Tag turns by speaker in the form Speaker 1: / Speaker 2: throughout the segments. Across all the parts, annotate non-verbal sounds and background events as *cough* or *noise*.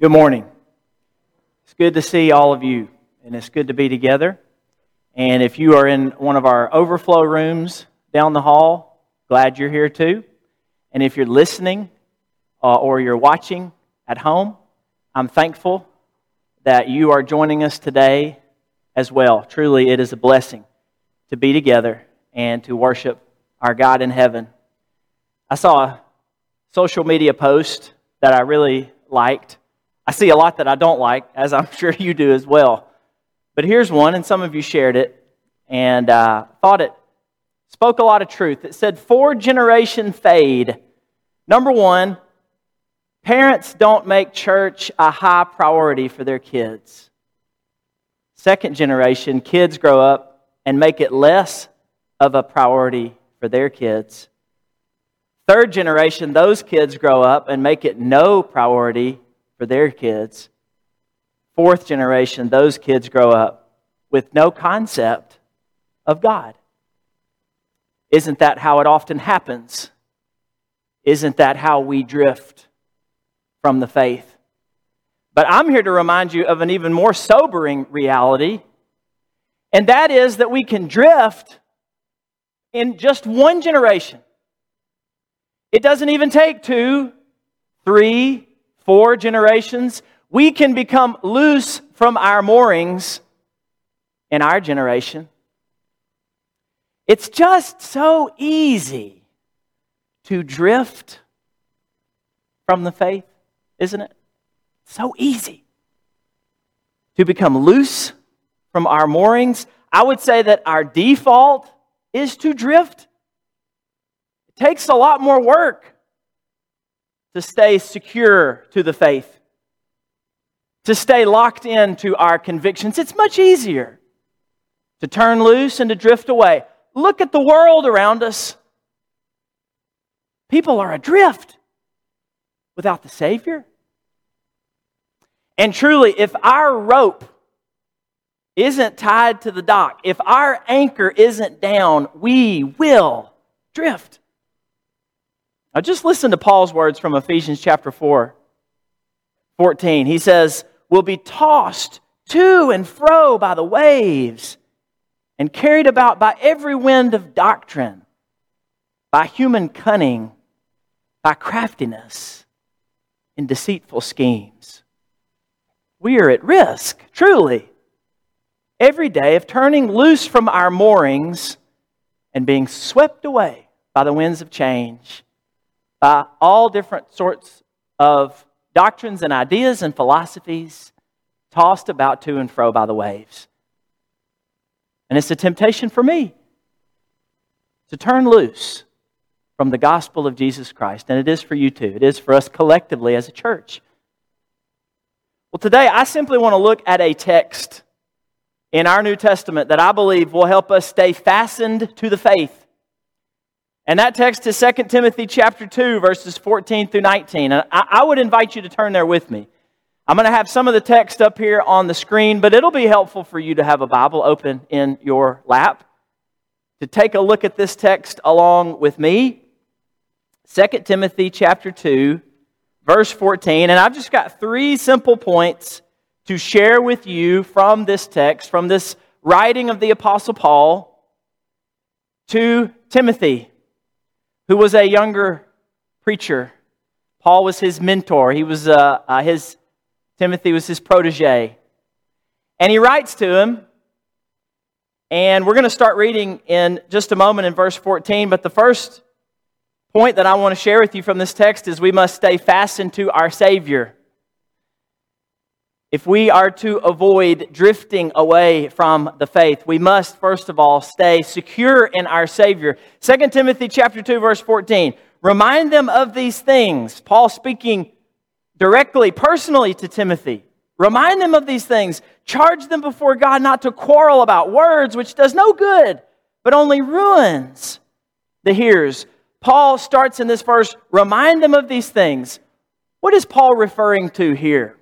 Speaker 1: Good morning. It's good to see all of you, and it's good to be together. And if you are in one of our overflow rooms down the hall, glad you're here too. And if you're listening uh, or you're watching at home, I'm thankful that you are joining us today as well. Truly, it is a blessing to be together and to worship our God in heaven. I saw a social media post that I really liked I see a lot that I don't like, as I'm *laughs* sure you do as well. But here's one, and some of you shared it, and uh, thought it spoke a lot of truth. It said, Four generation fade. Number one, parents don't make church a high priority for their kids. Second generation, kids grow up and make it less of a priority for their kids. Third generation, those kids grow up and make it no priority for their kids. Fourth generation, those kids grow up with no concept of God. Isn't that how it often happens? Isn't that how we drift from the faith? But I'm here to remind you of an even more sobering reality, and that is that we can drift in just one generation. It doesn't even take two, three, four generations, we can become loose from our moorings in our generation. It's just so easy to drift from the faith, isn't it? So easy to become loose from our moorings. I would say that our default is to drift. It takes a lot more work to stay secure to the faith, to stay locked into our convictions. It's much easier to turn loose and to drift away. Look at the world around us. People are adrift without the Savior. And truly, if our rope isn't tied to the dock, if our anchor isn't down, we will drift. Now, just listen to Paul's words from Ephesians chapter 4, 14. He says, We'll be tossed to and fro by the waves and carried about by every wind of doctrine, by human cunning, by craftiness, in deceitful schemes. We are at risk, truly, every day of turning loose from our moorings and being swept away by the winds of change by all different sorts of doctrines and ideas and philosophies tossed about to and fro by the waves. And it's a temptation for me to turn loose from the gospel of Jesus Christ. And it is for you too. It is for us collectively as a church. Well, today I simply want to look at a text in our New Testament that I believe will help us stay fastened to the faith and that text is 2 Timothy chapter 2, verses 14 through 19. And I, I would invite you to turn there with me. I'm going to have some of the text up here on the screen, but it'll be helpful for you to have a Bible open in your lap to take a look at this text along with me. 2 Timothy chapter 2, verse 14. And I've just got three simple points to share with you from this text, from this writing of the Apostle Paul to Timothy who was a younger preacher. Paul was his mentor. He was uh, uh, his Timothy was his protege, and he writes to him. And we're going to start reading in just a moment in verse 14. But the first point that I want to share with you from this text is we must stay fastened to our Savior. If we are to avoid drifting away from the faith, we must first of all stay secure in our Savior. 2 Timothy chapter 2 verse 14. Remind them of these things. Paul speaking directly, personally to Timothy. Remind them of these things. Charge them before God not to quarrel about words, which does no good, but only ruins the hearers. Paul starts in this verse, remind them of these things. What is Paul referring to here?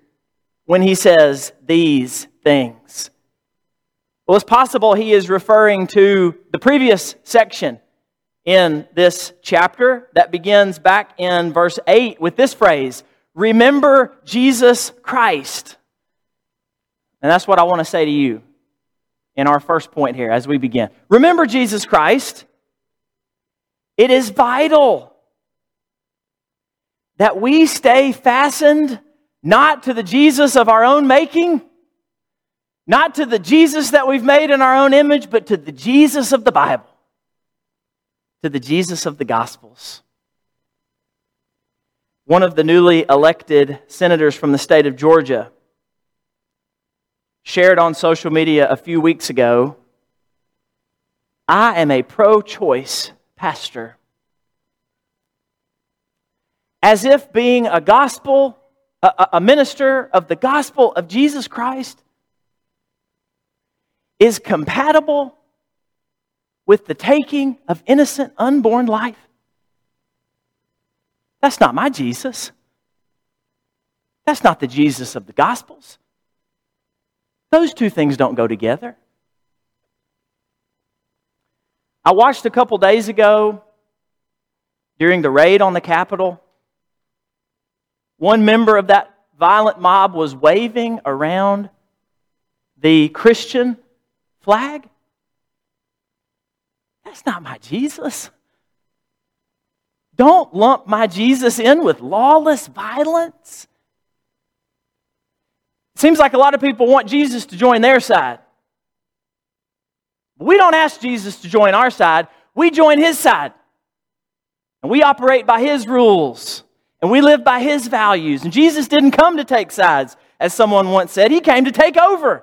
Speaker 1: When he says these things? Well, it's possible he is referring to the previous section in this chapter that begins back in verse 8 with this phrase remember Jesus Christ. And that's what I want to say to you in our first point here as we begin. Remember Jesus Christ. It is vital that we stay fastened not to the Jesus of our own making, not to the Jesus that we've made in our own image, but to the Jesus of the Bible, to the Jesus of the Gospels. One of the newly elected senators from the state of Georgia shared on social media a few weeks ago I am a pro choice pastor. As if being a gospel, a, a, minister of the gospel of Jesus Christ, is compatible with the taking of innocent, unborn life. That's not my Jesus. That's not the Jesus of the Gospels. Those two things don't go together. I watched a couple days ago during the raid on the Capitol. One member of that violent mob was waving around the Christian flag. That's not my Jesus. Don't lump my Jesus in with lawless violence. It seems like a lot of people want Jesus to join their side. We don't ask Jesus to join our side, we join his side. And we operate by his rules. And we live by his values. And Jesus didn't come to take sides, as someone once said. He came to take over.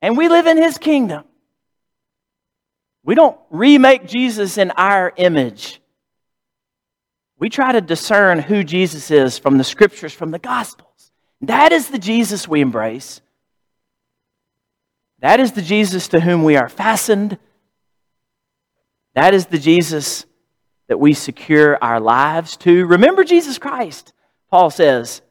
Speaker 1: And we live in his kingdom. We don't remake Jesus in our image. We try to discern who Jesus is from the scriptures, from the gospels. That is the Jesus we embrace. That is the Jesus to whom we are fastened. That is the Jesus that we secure our lives to. Remember Jesus Christ, Paul says.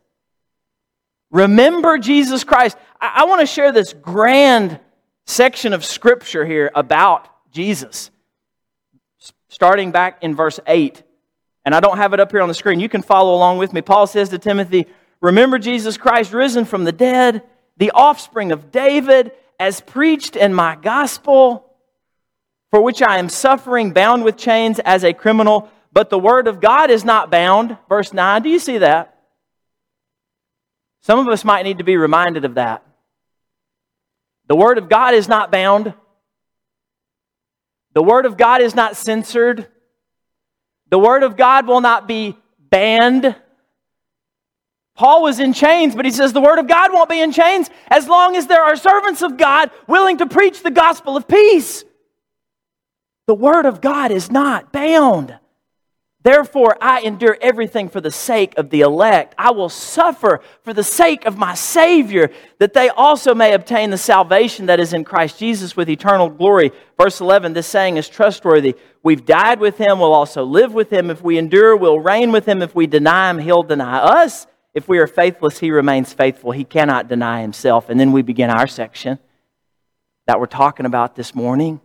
Speaker 1: Remember Jesus Christ. I, I want to share this grand section of scripture here about Jesus. Starting back in verse 8 and I don't have it up here on the screen. You can follow along with me. Paul says to Timothy, Remember Jesus Christ risen from the dead, the offspring of David, as preached in my gospel, for which I am suffering, bound with chains as a criminal. But the word of God is not bound. Verse 9. Do you see that? Some of us might need to be reminded of that. The word of God is not bound. The word of God is not censored. The word of God will not be banned. Paul was in chains, but he says the word of God won't be in chains as long as there are servants of God willing to preach the gospel of peace. The word of God is not bound. Therefore, I endure everything for the sake of the elect. I will suffer for the sake of my Savior, that they also may obtain the salvation that is in Christ Jesus with eternal glory. Verse 11 this saying is trustworthy. We've died with him, we'll also live with him. If we endure, we'll reign with him. If we deny him, he'll deny us. If we are faithless, he remains faithful. He cannot deny himself. And then we begin our section that we're talking about this morning.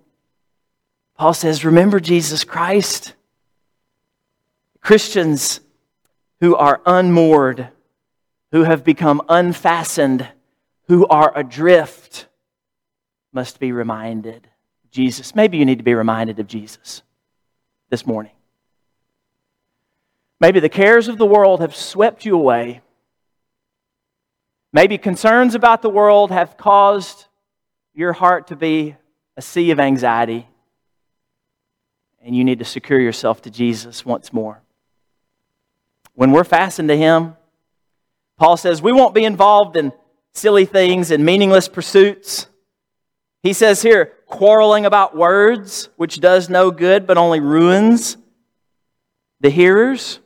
Speaker 1: Paul says, Remember Jesus Christ. Christians who are unmoored, who have become unfastened, who are adrift, must be reminded Jesus. Maybe you need to be reminded of Jesus this morning. Maybe the cares of the world have swept you away. Maybe concerns about the world have caused your heart to be a sea of anxiety, and you need to secure yourself to Jesus once more when we're fastened to Him, Paul says we won't be involved in silly things and meaningless pursuits. He says here, quarreling about words, which does no good but only ruins the hearers.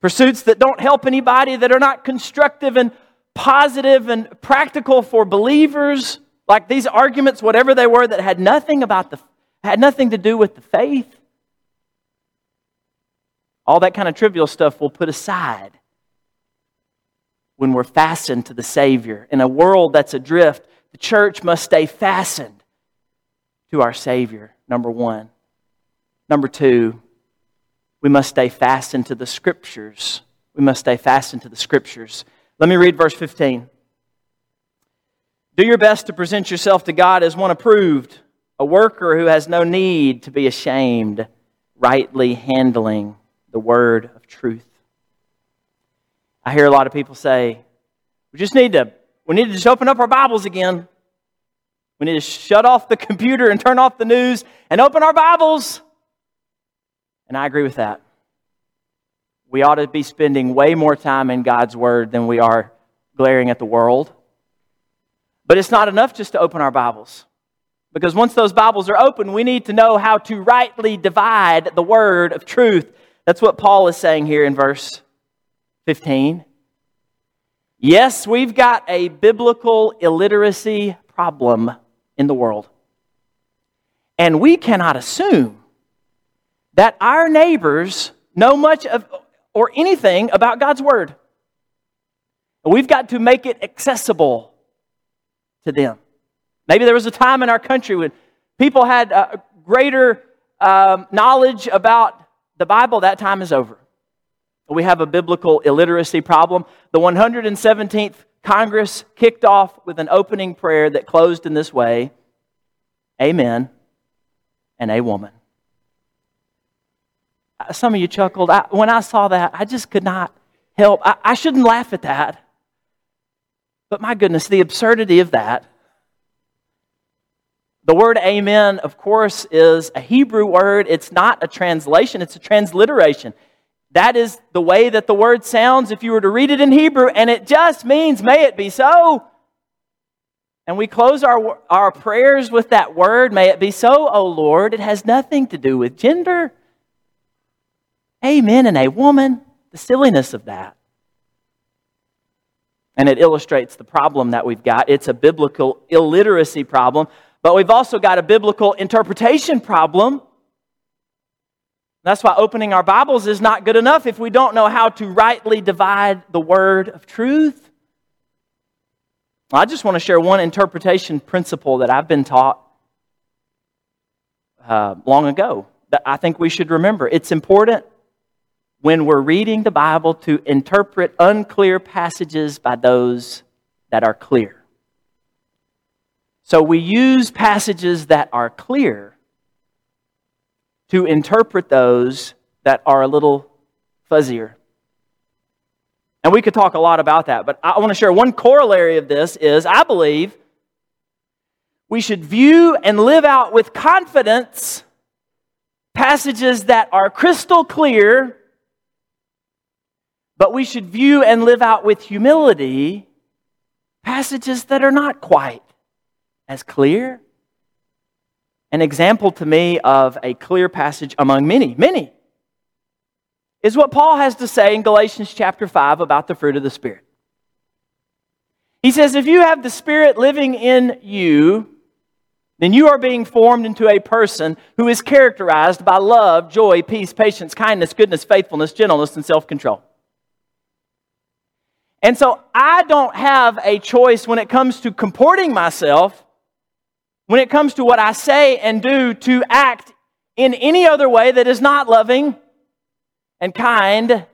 Speaker 1: Pursuits that don't help anybody, that are not constructive and positive and practical for believers, like these arguments, whatever they were, that had nothing about the had nothing to do with the faith. All that kind of trivial stuff we'll put aside when we're fastened to the Savior. In a world that's adrift, the church must stay fastened to our Savior, number one. Number two, we must stay fastened to the Scriptures. We must stay fastened to the scriptures. Let me read verse 15. Do your best to present yourself to God as one approved, a worker who has no need to be ashamed, rightly handling the word of truth. I hear a lot of people say, we just need to, we need to just open up our Bibles again. We need to shut off the computer and turn off the news and open our Bibles. And I agree with that. We ought to be spending way more time in God's Word than we are glaring at the world. But it's not enough just to open our Bibles. Because once those Bibles are open, we need to know how to rightly divide the Word of truth. That's what Paul is saying here in verse 15. Yes, we've got a biblical illiteracy problem in the world. And we cannot assume that our neighbors know much of or anything about God's Word. We've got to make it accessible to them. Maybe there was a time in our country when people had uh, greater um, knowledge about the Bible. That time is over. We have a biblical illiteracy problem. The 117th Congress kicked off with an opening prayer that closed in this way Amen and a woman. Uh, some of you chuckled. I, when I saw that, I just could not help. I, I shouldn't laugh at that. But my goodness, the absurdity of that. The word amen, of course, is a Hebrew word. It's not a translation, it's a transliteration. That is the way that the word sounds if you were to read it in Hebrew, and it just means, may it be so. And we close our, our prayers with that word, may it be so, O Lord. It has nothing to do with gender. Amen and a woman, the silliness of that. And it illustrates the problem that we've got. It's a biblical illiteracy problem, but we've also got a biblical interpretation problem that's why opening our Bibles is not good enough if we don't know how to rightly divide the word of truth. I just want to share one interpretation principle that I've been taught uh, long ago that I think we should remember. It's important when we're reading the Bible to interpret unclear passages by those that are clear. So we use passages that are clear to interpret those that are a little fuzzier. And we could talk a lot about that, but I want to share one corollary of this is I believe we should view and live out with confidence passages that are crystal clear, but we should view and live out with humility passages that are not quite as clear an example to me of a clear passage among many, many, is what Paul has to say in Galatians chapter 5 about the fruit of the Spirit. He says, If you have the Spirit living in you, then you are being formed into a person who is characterized by love, joy, peace, patience, kindness, goodness, faithfulness, gentleness, and self control. And so I don't have a choice when it comes to comporting myself when it comes to what I say and do to act in any other way that is not loving and kind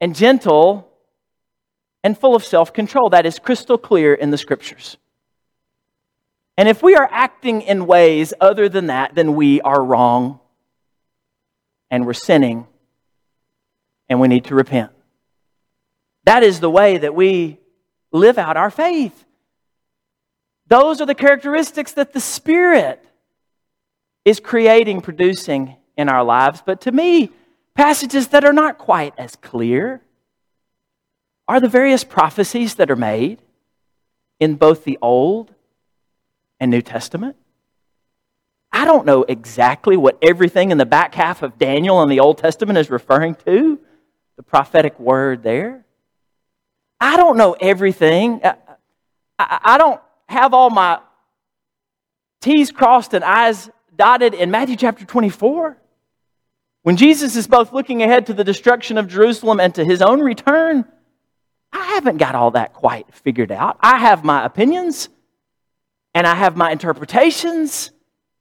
Speaker 1: and gentle and full of self control. That is crystal clear in the scriptures. And if we are acting in ways other than that, then we are wrong and we're sinning and we need to repent. That is the way that we live out our faith. Those are the characteristics that the Spirit is creating, producing in our lives. But to me, passages that are not quite as clear are the various prophecies that are made in both the Old and New Testament. I don't know exactly what everything in the back half of Daniel in the Old Testament is referring to, the prophetic word there. I don't know everything. I, don't have all my T's crossed and I's dotted in Matthew chapter 24? When Jesus is both looking ahead to the destruction of Jerusalem and to his own return, I haven't got all that quite figured out. I have my opinions and I have my interpretations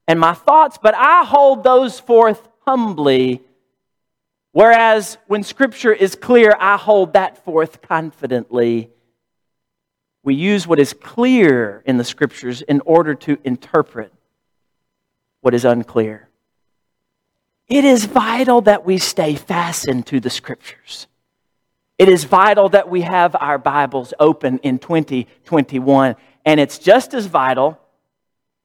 Speaker 1: and my thoughts, but I hold those forth humbly Whereas when Scripture is clear, I hold that forth confidently. We use what is clear in the Scriptures in order to interpret what is unclear. It is vital that we stay fastened to the Scriptures. It is vital that we have our Bibles open in 2021. And it's just as vital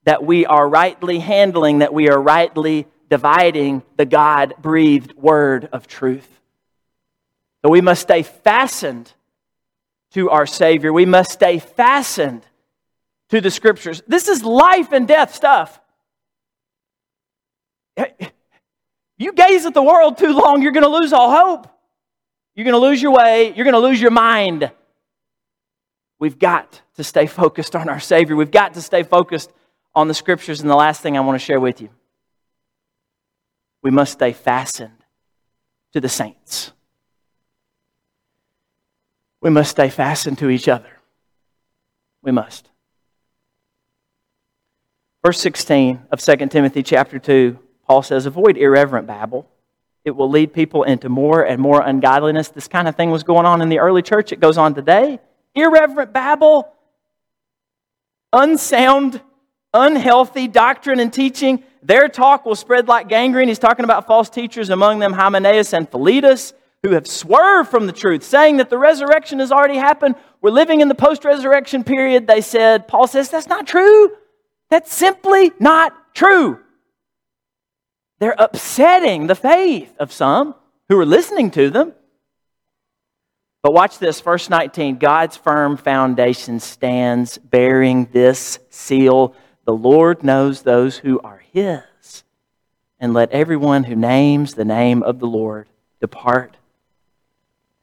Speaker 1: that we are rightly handling, that we are rightly dividing the God breathed word of truth. So we must stay fastened to our Savior. We must stay fastened to the Scriptures. This is life and death stuff. You gaze at the world too long, you're going to lose all hope. You're going to lose your way. You're going to lose your mind. We've got to stay focused on our Savior. We've got to stay focused on the Scriptures. And the last thing I want to share with you we must stay fastened to the saints. We must stay fastened to each other. We must. Verse 16 of 2 Timothy chapter 2, Paul says, Avoid irreverent babble it will lead people into more and more ungodliness. This kind of thing was going on in the early church. It goes on today. Irreverent babble, unsound, unhealthy doctrine and teaching. Their talk will spread like gangrene. He's talking about false teachers, among them Hymenaeus and Philetus, who have swerved from the truth, saying that the resurrection has already happened. We're living in the post resurrection period. They said, Paul says, that's not true. That's simply not true. They're upsetting the faith of some who are listening to them. But watch this, verse 19 God's firm foundation stands bearing this seal The Lord knows those who are his. And let everyone who names the name of the Lord depart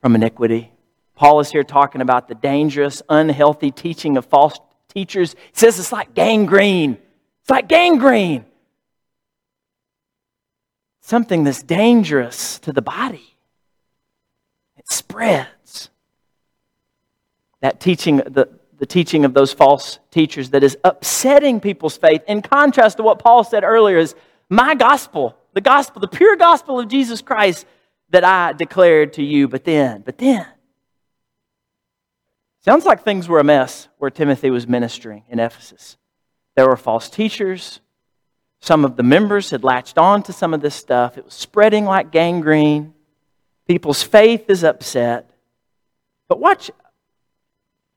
Speaker 1: from iniquity. Paul is here talking about the dangerous, unhealthy teaching of false teachers. He says it's like gangrene. It's like gangrene something that's dangerous to the body. It spreads. That teaching, the, the teaching of those false teachers that is upsetting people's faith, in contrast to what Paul said earlier, is my gospel, the gospel, the pure gospel of Jesus Christ that I declared to you. But then, but then, sounds like things were a mess where Timothy was ministering in Ephesus. There were false teachers, some of the members had latched on to some of this stuff. It was spreading like gangrene. People's faith is upset. But watch,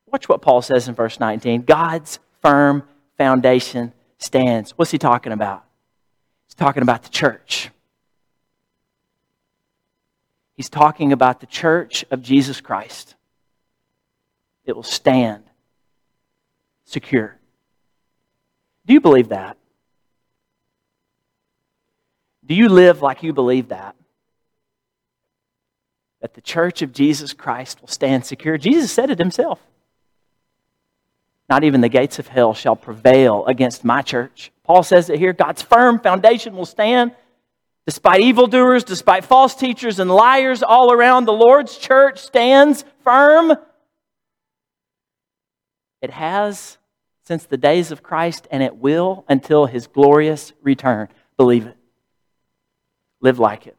Speaker 1: watch what Paul says in verse 19 God's firm foundation stands. What's he talking about? He's talking about the church. He's talking about the church of Jesus Christ. It will stand secure. Do you believe that? Do you live like you believe that? That the church of Jesus Christ will stand secure? Jesus said it himself. Not even the gates of hell shall prevail against my church. Paul says it here God's firm foundation will stand despite evildoers, despite false teachers and liars all around. The Lord's church stands firm. It has since the days of Christ, and it will until his glorious return. Believe it. Live like it.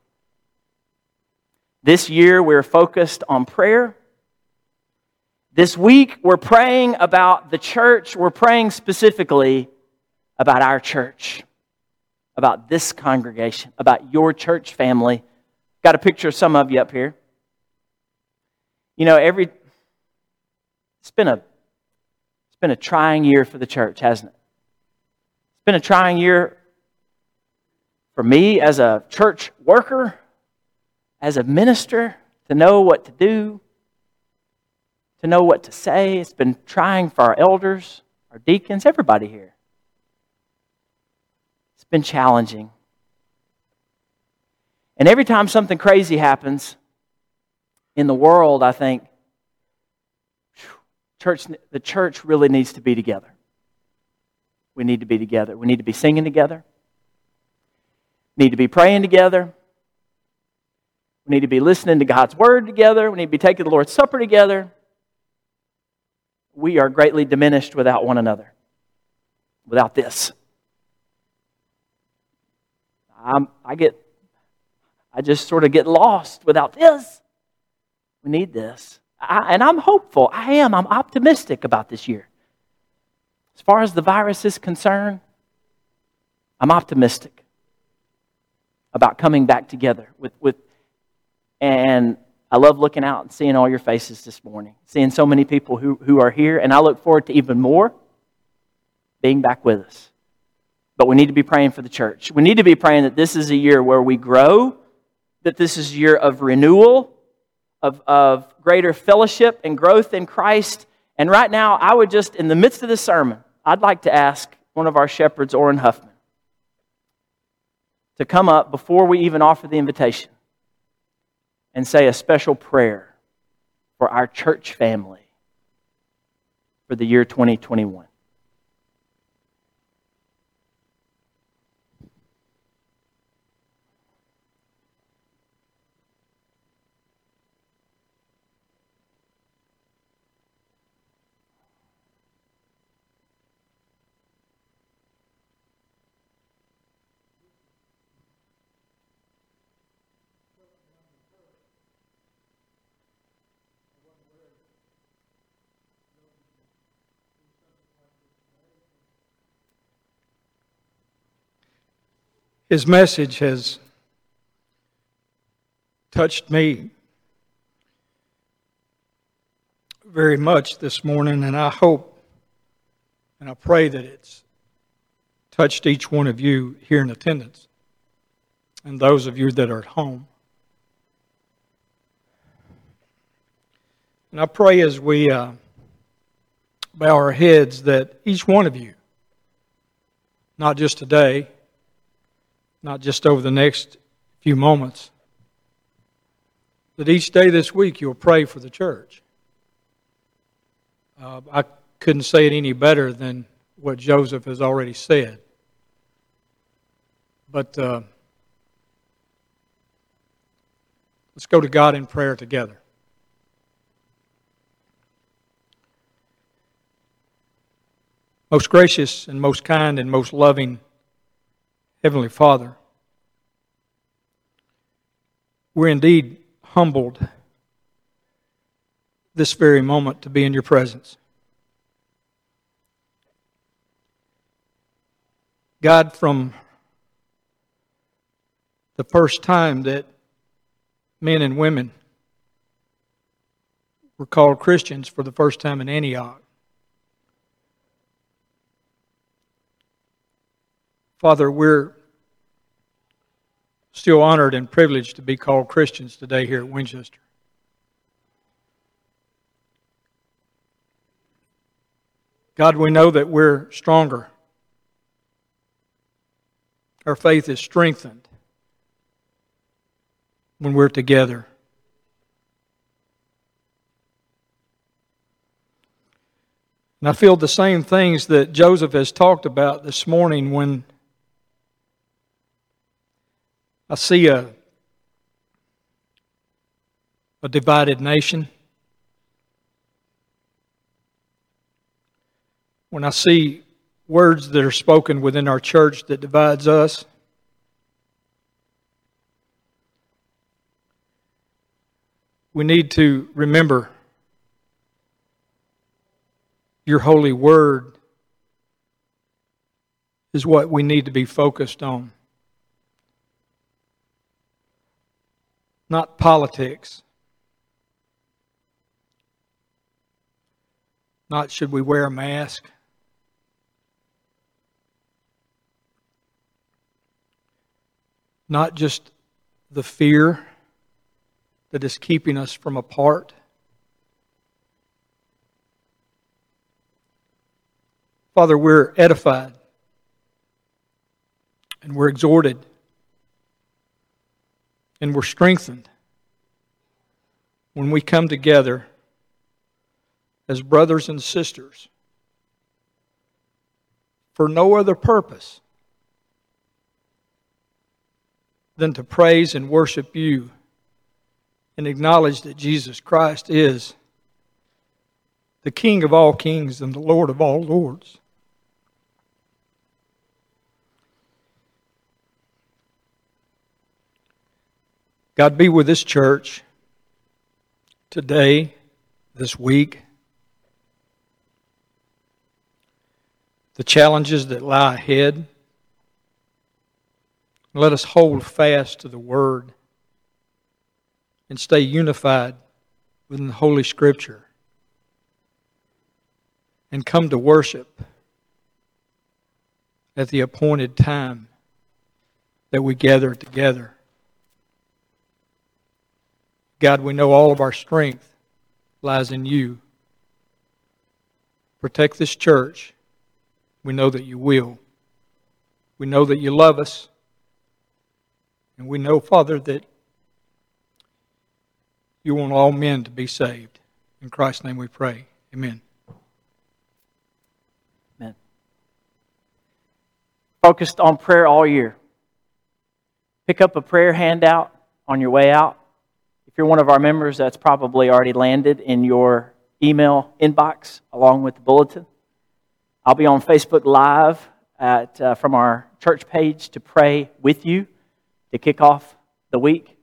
Speaker 1: This year, we're focused on prayer. This week, we're praying about the church. We're praying specifically about our church, about this congregation, about your church family. Got a picture of some of you up here. You know, every it's been a it's been a trying year for the church, hasn't it? It's been a trying year for me as a church worker, as a minister, to know what to do, to know what to say. It's been trying for our elders, our deacons, everybody here. Been challenging. And every time something crazy happens in the world, I think, church, the church really needs to be together. We need to be together. We need to be singing together We need to be praying together. We need to be listening to God's word together. We need to be taking the Lord's Supper together. We are greatly diminished without one another, without this. I'm, I get, I just sort of get lost without this. We need this. I, and I'm hopeful. I am. I'm optimistic about this year. As far as the virus is concerned, I'm optimistic about coming back together with, with and I love looking out and seeing all your faces this morning, seeing so many people who, who are here, and I look forward to even more being back with us. But we need to be praying for the church. We need to be praying that this is a year where we grow, that this is a year of renewal, of, of greater fellowship and growth in Christ. And right now, I would just, in the midst of this sermon, I'd like to ask one of our shepherds, Orrin Huffman, to come up before we even offer the invitation and say a special prayer for our church family for the year 2021.
Speaker 2: His message has touched me very much this morning, and I hope and I pray that it's touched each one of you here in attendance and those of you that are at home. And I pray as we uh, bow our heads that each one of you, not just today, not just over the next few moments, that each day this week you'll pray for the church. Uh, I couldn't say it any better than what Joseph has already said. But uh, let's go to God in prayer together. Most gracious and most kind and most loving Heavenly Father, we're indeed humbled this very moment to be in your presence. God, from the first time that men and women were called Christians for the first time in Antioch, Father, we're still honored and privileged to be called Christians today here at Winchester. God, we know that we're stronger. Our faith is strengthened when we're together. And I feel the same things that Joseph has talked about this morning when I see a, a divided nation. When I see words that are spoken within our church that divides us, we need to remember your holy word is what we need to be focused on. Not politics. Not should we wear a mask. Not just the fear that is keeping us from apart. Father, we're edified and we're exhorted and we're strengthened when we come together as brothers and sisters for no other purpose than to praise and worship you and acknowledge that Jesus Christ is the King of all kings and the Lord of all lords. God be with this church today, this week. The challenges that lie ahead. Let us hold fast to the Word and stay unified within the Holy Scripture and come to worship at the appointed time that we gather together. God, we know all of our strength lies in you. Protect this church. We know that you will. We know that you love us. And we know, Father, that you want all men to be saved. In Christ's name we pray. Amen.
Speaker 1: Amen. Focused on prayer all year. Pick up a prayer handout on your way out. If you're one of our members, that's probably already landed in your email inbox along with the bulletin. I'll be on Facebook Live at, uh, from our church page to pray with you to kick off the week.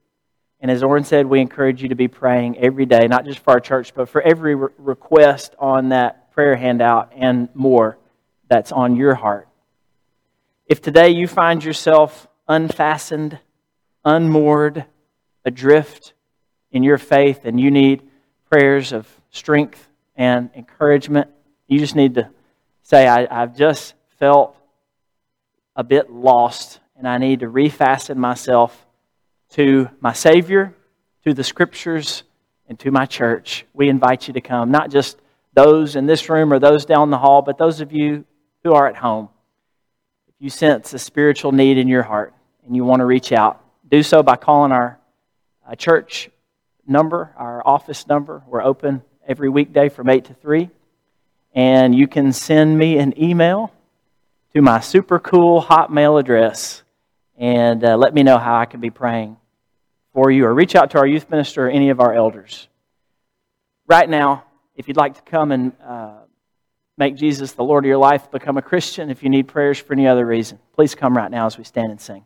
Speaker 1: And as Orrin said, we encourage you to be praying every day, not just for our church, but for every re- request on that prayer handout and more that's on your heart. If today you find yourself unfastened, unmoored, adrift in your faith, and you need prayers of strength and encouragement, you just need to say, I, have just felt a bit lost, and I need to refasten myself to my Savior, to the Scriptures, and to my church. We invite you to come, not just those in this room or those down the hall, but those of you who are at home. If you sense a spiritual need in your heart and you want to reach out, do so by calling our uh, church number, our office number. We're open every weekday from 8 to 3. And you can send me an email to my super cool Hotmail address and uh, let me know how I can be praying for you, or reach out to our youth minister or any of our elders. Right now, if you'd like to come and uh, make Jesus the Lord of your life, become a Christian, if you need prayers for any other reason, please come right now as we stand and sing.